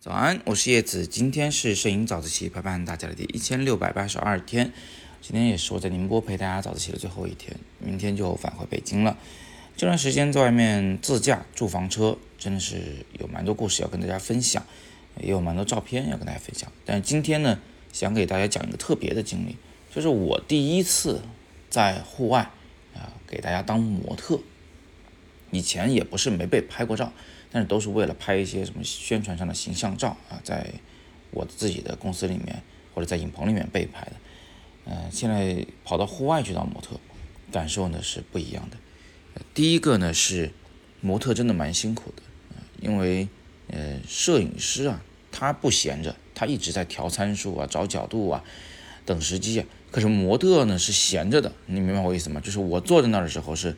早安，我是叶子，今天是摄影早自习陪伴大家的第一千六百八十二天，今天也是我在宁波陪大家早自习的最后一天，明天就返回北京了。这段时间在外面自驾住房车，真的是有蛮多故事要跟大家分享，也有蛮多照片要跟大家分享。但是今天呢，想给大家讲一个特别的经历，就是我第一次在户外啊给大家当模特，以前也不是没被拍过照。但是都是为了拍一些什么宣传上的形象照啊，在我自己的公司里面或者在影棚里面被拍的，嗯，现在跑到户外去当模特，感受呢是不一样的。第一个呢是模特真的蛮辛苦的，因为呃摄影师啊他不闲着，他一直在调参数啊、找角度啊、等时机啊。可是模特呢是闲着的，你明白我意思吗？就是我坐在那儿的时候是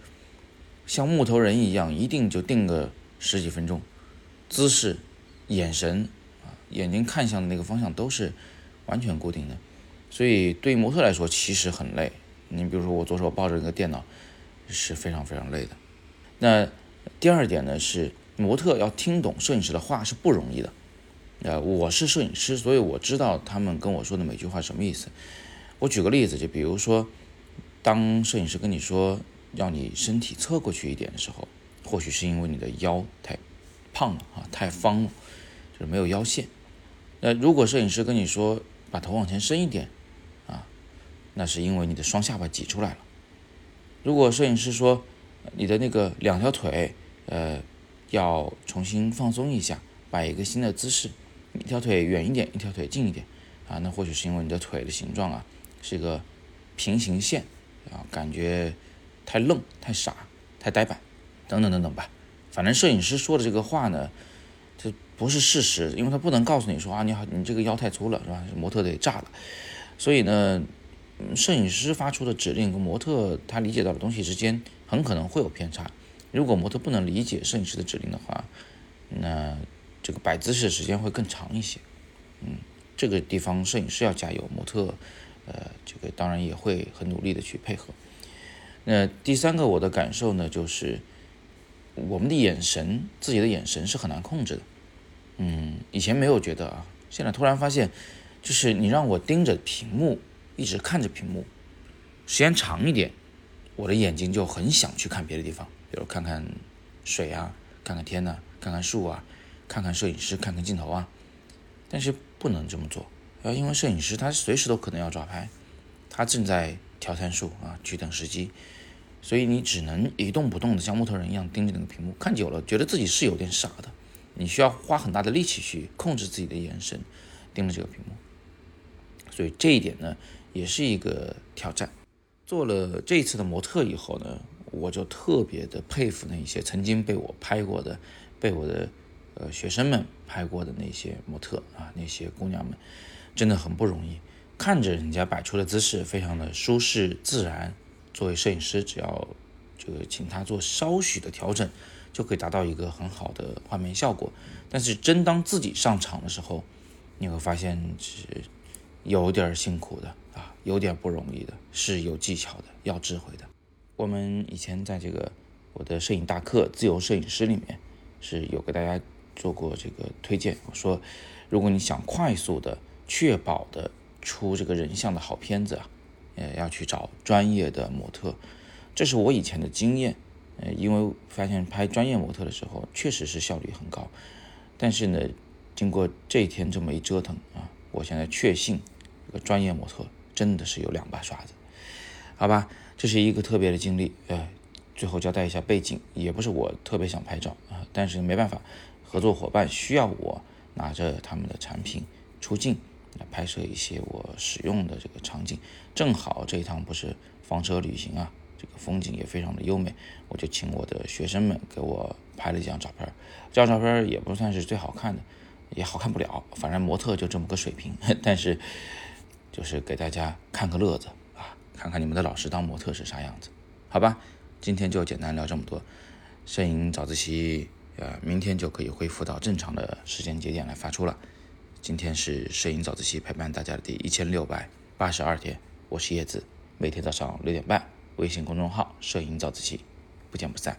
像木头人一样，一定就定个。十几分钟，姿势、眼神啊，眼睛看向的那个方向都是完全固定的，所以对模特来说其实很累。你比如说我左手抱着一个电脑，是非常非常累的。那第二点呢是，模特要听懂摄影师的话是不容易的。呃，我是摄影师，所以我知道他们跟我说的每句话什么意思。我举个例子，就比如说，当摄影师跟你说要你身体侧过去一点的时候。或许是因为你的腰太胖了啊，太方了，就是没有腰线。那如果摄影师跟你说把头往前伸一点啊，那是因为你的双下巴挤出来了。如果摄影师说你的那个两条腿呃要重新放松一下，摆一个新的姿势，一条腿远一点，一条腿近一点啊，那或许是因为你的腿的形状啊是一个平行线啊，感觉太愣、太傻、太呆板。等等等等吧，反正摄影师说的这个话呢，这不是事实，因为他不能告诉你说啊，你好，你这个腰太粗了，是吧？模特得炸了。所以呢，摄影师发出的指令跟模特他理解到的东西之间很可能会有偏差。如果模特不能理解摄影师的指令的话，那这个摆姿势的时间会更长一些。嗯，这个地方摄影师要加油，模特呃，这个当然也会很努力的去配合。那第三个我的感受呢，就是。我们的眼神，自己的眼神是很难控制的。嗯，以前没有觉得啊，现在突然发现，就是你让我盯着屏幕，一直看着屏幕，时间长一点，我的眼睛就很想去看别的地方，比如看看水啊，看看天呐，看看树啊，看看摄影师，看看镜头啊。但是不能这么做，要因为摄影师他随时都可能要抓拍，他正在调参数啊，去等时机。所以你只能一动不动的像木头人一样盯着那个屏幕，看久了觉得自己是有点傻的。你需要花很大的力气去控制自己的眼神，盯着这个屏幕。所以这一点呢，也是一个挑战。做了这一次的模特以后呢，我就特别的佩服那些曾经被我拍过的、被我的呃学生们拍过的那些模特啊，那些姑娘们，真的很不容易。看着人家摆出的姿势非常的舒适自然。作为摄影师，只要这个请他做稍许的调整，就可以达到一个很好的画面效果。但是真当自己上场的时候，你会发现是有点辛苦的啊，有点不容易的，是有技巧的，要智慧的。我们以前在这个我的摄影大课《自由摄影师》里面是有给大家做过这个推荐，我说如果你想快速的、确保的出这个人像的好片子啊。呃，要去找专业的模特，这是我以前的经验。呃，因为发现拍专业模特的时候，确实是效率很高。但是呢，经过这一天这么一折腾啊，我现在确信，专业模特真的是有两把刷子。好吧，这是一个特别的经历。呃，最后交代一下背景，也不是我特别想拍照啊，但是没办法，合作伙伴需要我拿着他们的产品出镜。拍摄一些我使用的这个场景，正好这一趟不是房车旅行啊，这个风景也非常的优美，我就请我的学生们给我拍了几张照片。这张照片也不算是最好看的，也好看不了，反正模特就这么个水平。但是就是给大家看个乐子啊，看看你们的老师当模特是啥样子，好吧？今天就简单聊这么多，摄影早自习呃，明天就可以恢复到正常的时间节点来发出了。今天是摄影早自习陪伴大家的第一千六百八十二天，我是叶子，每天早上六点半，微信公众号“摄影早自习”，不见不散。